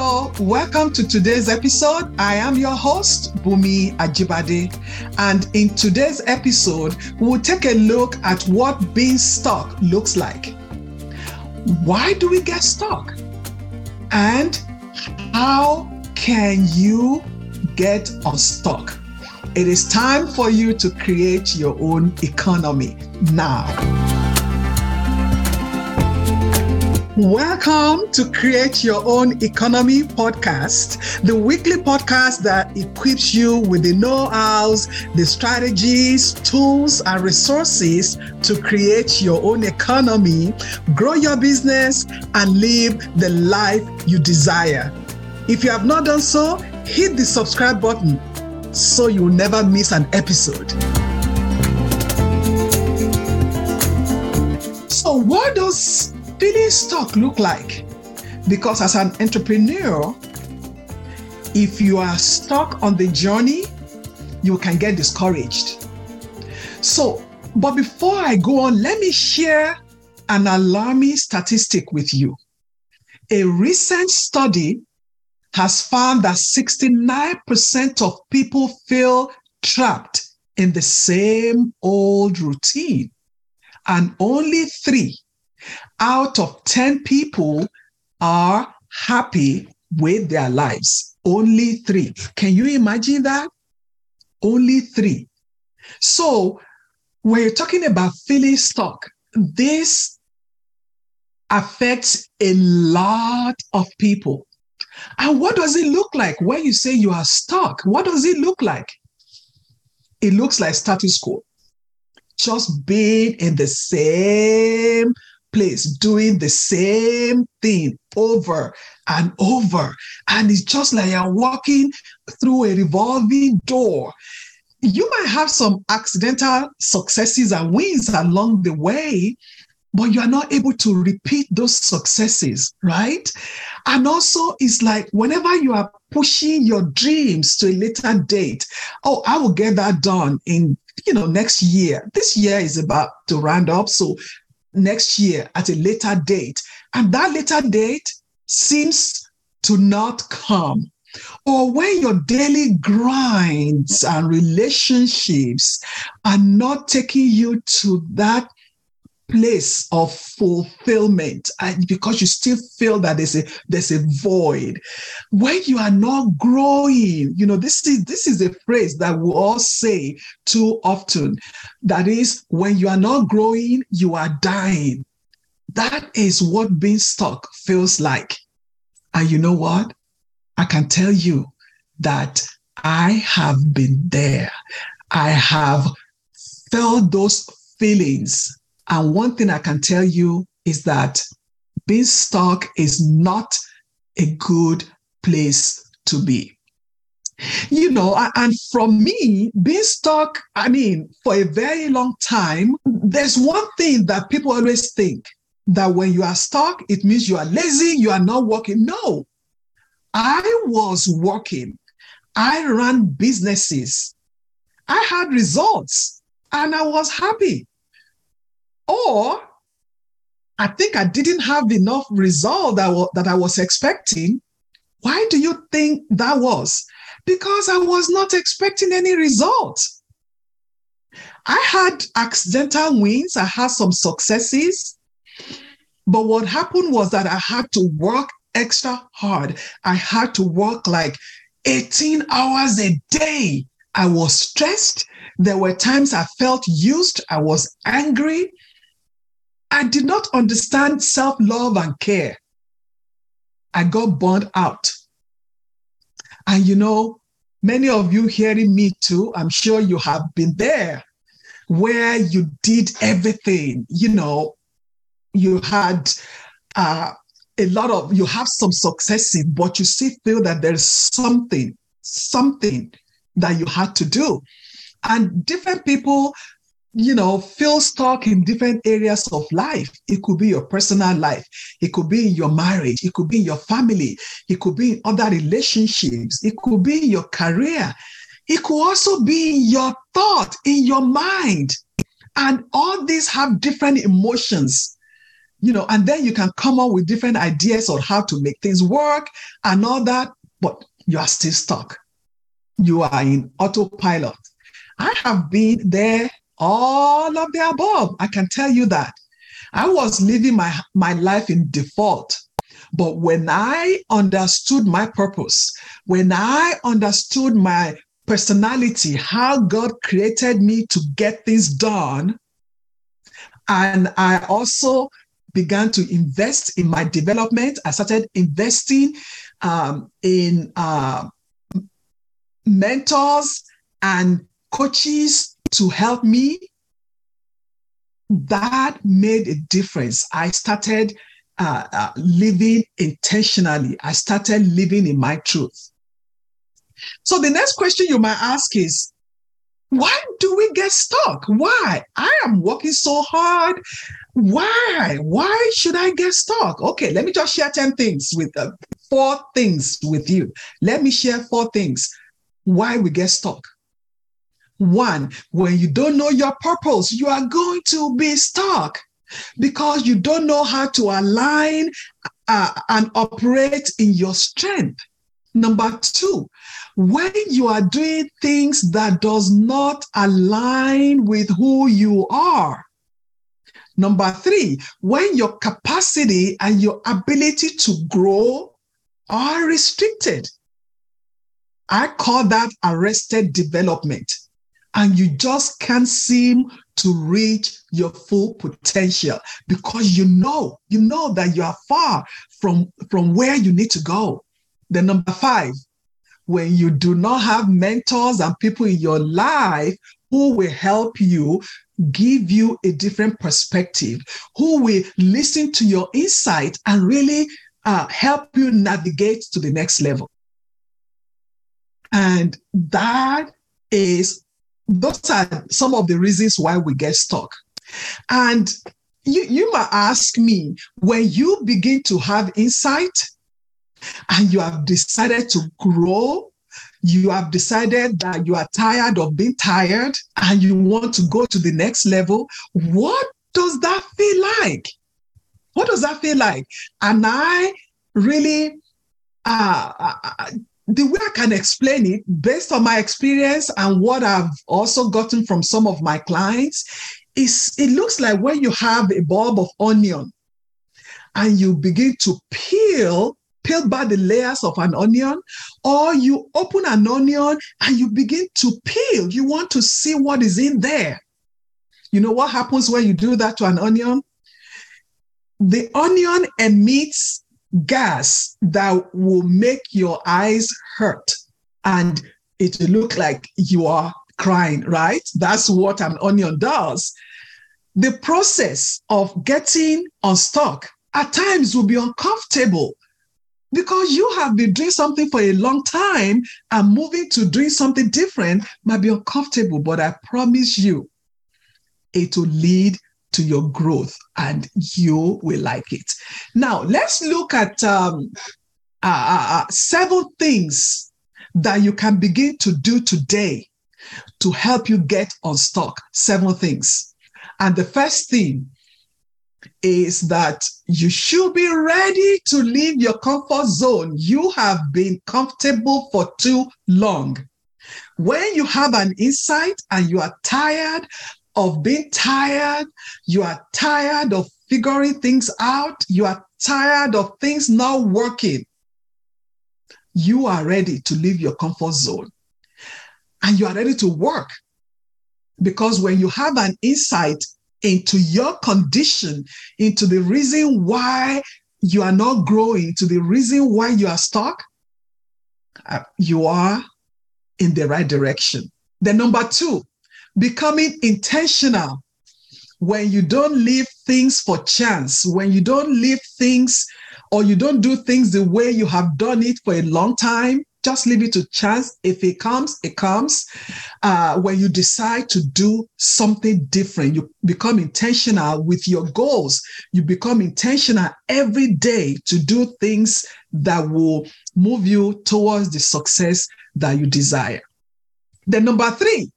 Hello, welcome to today's episode. I am your host, Bunmi Ajibade. And in today's episode, we will take a look at what being stuck looks like. Why do we get stuck? And how can you get unstuck? It is time for you to create your own economy now. Welcome to Create Your Own Economy podcast, the weekly podcast that equips you with the know hows, the strategies, tools, and resources to create your own economy, grow your business, and live the life you desire. If you have not done so, hit the subscribe button so you'll never miss an episode. So, what does feeling stuck look like? Because as an entrepreneur, if you are stuck on the journey, you can get discouraged. So, but before I go on, let me share an alarming statistic with you. A recent study has found that 69% of people feel trapped in the same old routine, and only three out of 10 people are happy with their lives. Only three. Can you imagine that? Only three. So, when you're talking about feeling stuck, this affects a lot of people. And what does it look like when you say you are stuck? What does it look like? It looks like status quo, just being in the same place doing the same thing over and over. And it's just like you're walking through a revolving door. You might have some accidental successes and wins along the way, but you are not able to repeat those successes, right? And also, it's like whenever you are pushing your dreams to a later date, oh, I will get that done in you know next year this year is about to round up so next year at a later date. And that later date seems to not come. Or when your daily grinds and relationships are not taking you to that place of fulfillment and because you still feel that there's a there's a void. When you are not growing you know this is this is a phrase that we all say too often. That is when you are not growing you are dying. That is what being stuck feels like. And you know what? I can tell you that i have been there. I have felt those feelings and one thing I can tell you is that being stuck is not a good place to be. You know, and from me, being stuck, I mean, for a very long time, there's one thing that people always think that when you are stuck, it means you are lazy, you are not working. No, I was working, I ran businesses, I had results, and I was happy. Or I think I didn't have enough result that, w- that I was expecting. Why do you think that was? Because I was not expecting any result. I had accidental wins, I had some successes, but what happened was that I had to work extra hard. I had to work like 18 hours a day. I was stressed. There were times I felt used. I was angry. I did not understand self love and care. I got burned out. And you know, many of you hearing me too, I'm sure you have been there where you did everything. You know, you had uh, a lot of, you have some successes, but you still feel that there's something, something that you had to do. And different people you know, feel stuck in different areas of life. It could be your personal life, it could be in your marriage, it could be in your family, it could be in other relationships, it could be your career, it could also be in your thought, in your mind. And all these have different emotions you know, and then you can come up with different ideas on how to make things work and all that, but you are still stuck. You are in autopilot. I have been there, all of the above. I can tell you that. I was living my, my life in default. But when I understood my purpose, when I understood my personality, how God created me to get things done, and I also began to invest in my development. I started investing um, in uh, mentors and coaches to help me. That made a difference. I started uh, uh, living intentionally. I started living in my truth. So the next question you might ask is, why do we get stuck? Why? I am working so hard. Why? Why should I get stuck? Okay, let me just share 10 things with uh, four things with you. Let me share four things why we get stuck. One, when you don't know your purpose, you are going to be stuck because you don't know how to align uh, and operate in your strength. Number two, when you are doing things that does not align with who you are. Number three, when your capacity and your ability to grow are restricted. I call that arrested development. And you just can't seem to reach your full potential because you know, you know that you are far from, from where you need to go. The number five, when you do not have mentors and people in your life who will help you give you a different perspective, who will listen to your insight and really uh, help you navigate to the next level. And that is, those are some of the reasons why we get stuck. And you, you might ask me, when you begin to have insight, and you have decided to grow, you have decided that you are tired of being tired and you want to go to the next level, what does that feel like? What does that feel like? And I really, uh, uh, uh, the way I can explain it, based on my experience and what I've also gotten from some of my clients, is it looks like when you have a bulb of onion and you begin to peel peel back the layers of an onion, or you open an onion and you begin to peel. You want to see what is in there. You know what happens when you do that to an onion? The onion emits gas that will make your eyes hurt and it will look like you are crying, right? That's what an onion does. The process of getting unstuck at times will be uncomfortable because you have been doing something for a long time and moving to doing something different might be uncomfortable, but I promise you, it will lead to your growth and you will like it. Now, let's look at um, uh, uh, uh things that you can begin to do today to help you get unstuck. Seven things. And the first thing is that you should be ready to leave your comfort zone. You have been comfortable for too long. When you have an insight and you are tired of being tired, you are tired of figuring things out, you are tired of things not working, you are ready to leave your comfort zone and you are ready to work. Because when you have an insight into your condition, into the reason why you are not growing, to the reason why you are stuck, uh, you are in the right direction. Then, number two, becoming intentional. When you don't leave things for chance, when you don't leave things or you don't do things the way you have done it for a long time, just leave it to chance. If it comes, it comes. Uh, when you decide to do something different, you become intentional with your goals. You become intentional every day to do things that will move you towards the success that you desire. Then, number three,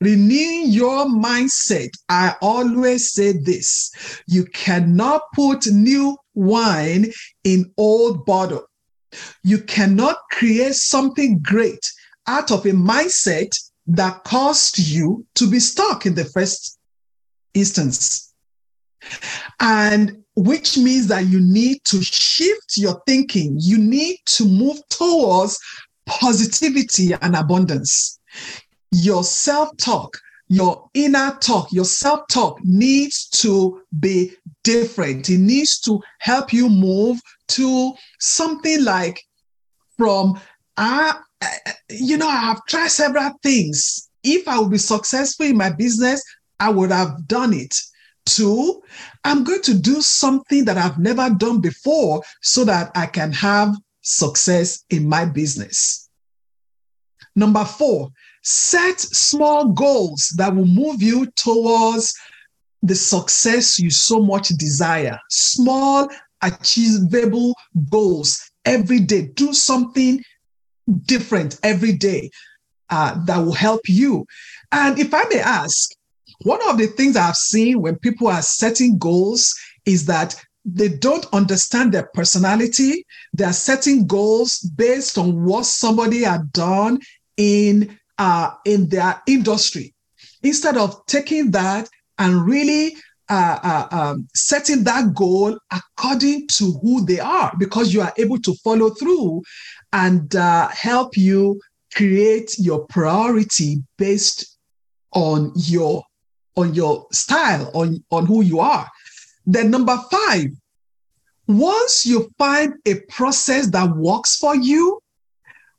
renew your mindset. I always say this you cannot put new wine in old bottle. You cannot create something great out of a mindset that caused you to be stuck in the first instance. And which means that you need to shift your thinking. You need to move towards positivity and abundance. Your self talk, your inner talk, your self talk needs to be different. It needs to help you move to something like from, uh, you know, I have tried several things. If I would be successful in my business, I would have done it. Two, I'm going to do something that I've never done before so that I can have success in my business. Number four, set small goals that will move you towards the success you so much desire. Small, achievable goals every day. Do something different every day uh, that will help you. And if I may ask, one of the things I've seen when people are setting goals is that they don't understand their personality. They are setting goals based on what somebody had done in uh, in their industry, instead of taking that and really uh, uh, um, setting that goal according to who they are, because you are able to follow through and uh, help you create your priority based on your on your style, on, on who you are. Then number five, once you find a process that works for you,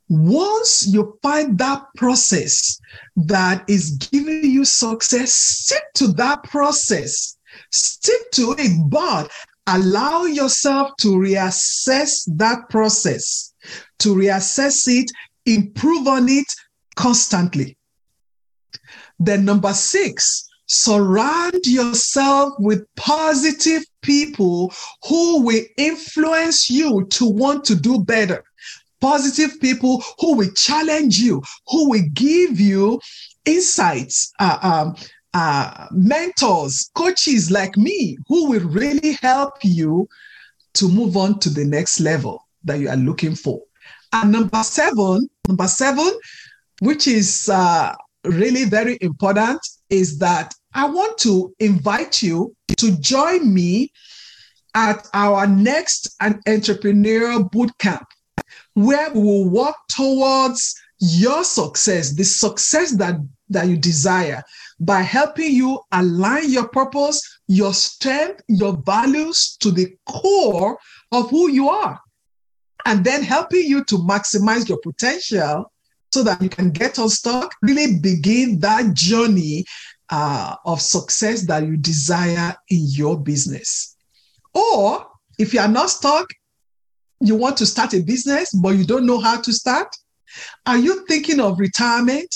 once you find that process that is giving you success, stick to that process, stick to it, but allow yourself to reassess that process, to reassess it, improve on it constantly. Then, number six, surround yourself with positive people who will influence you to want to do better. Positive people who will challenge you, who will give you insights, uh, um, uh, mentors, coaches like me, who will really help you to move on to the next level that you are looking for. And number seven, number seven, which is uh, really very important, is that I want to invite you to join me at our next entrepreneurial bootcamp, where we will work towards your success, the success that, that you desire, by helping you align your purpose, your strength, your values to the core of who you are, and then helping you to maximize your potential so that you can get unstuck, really begin that journey uh, of success that you desire in your business. Or if you are not stuck, you want to start a business, but you don't know how to start. Are you thinking of retirement?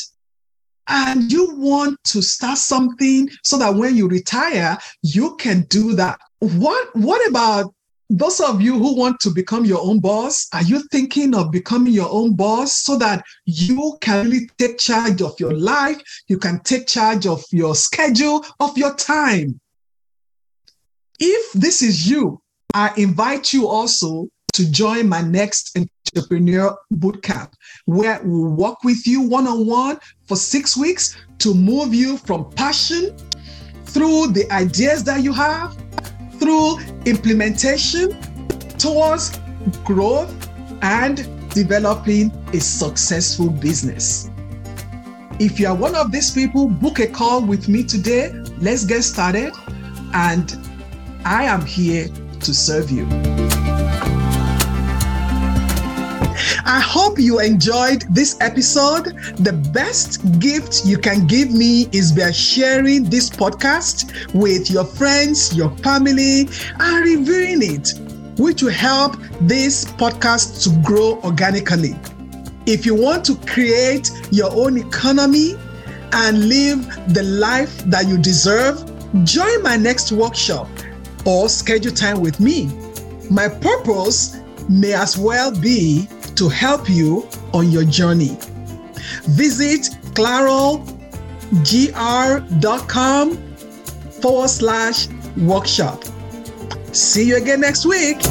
And you want to start something so that when you retire, you can do that. What, what about those of you who want to become your own boss, are you thinking of becoming your own boss so that you can really take charge of your life? You can take charge of your schedule, of your time. If this is you, I invite you also to join my next entrepreneur bootcamp, where we'll work with you one on one for six weeks to move you from passion through the ideas that you have through implementation towards growth and developing a successful business. If you are one of these people, book a call with me today. Let's get started. And I am here to serve you. I hope you enjoyed this episode. The best gift you can give me is by sharing this podcast with your friends, your family, and reviewing it, which will help this podcast to grow organically. If you want to create your own economy and live the life that you deserve, join my next workshop or schedule time with me. My purpose may as well be to help you on your journey. Visit clarogr.com forward slash workshop. See you again next week.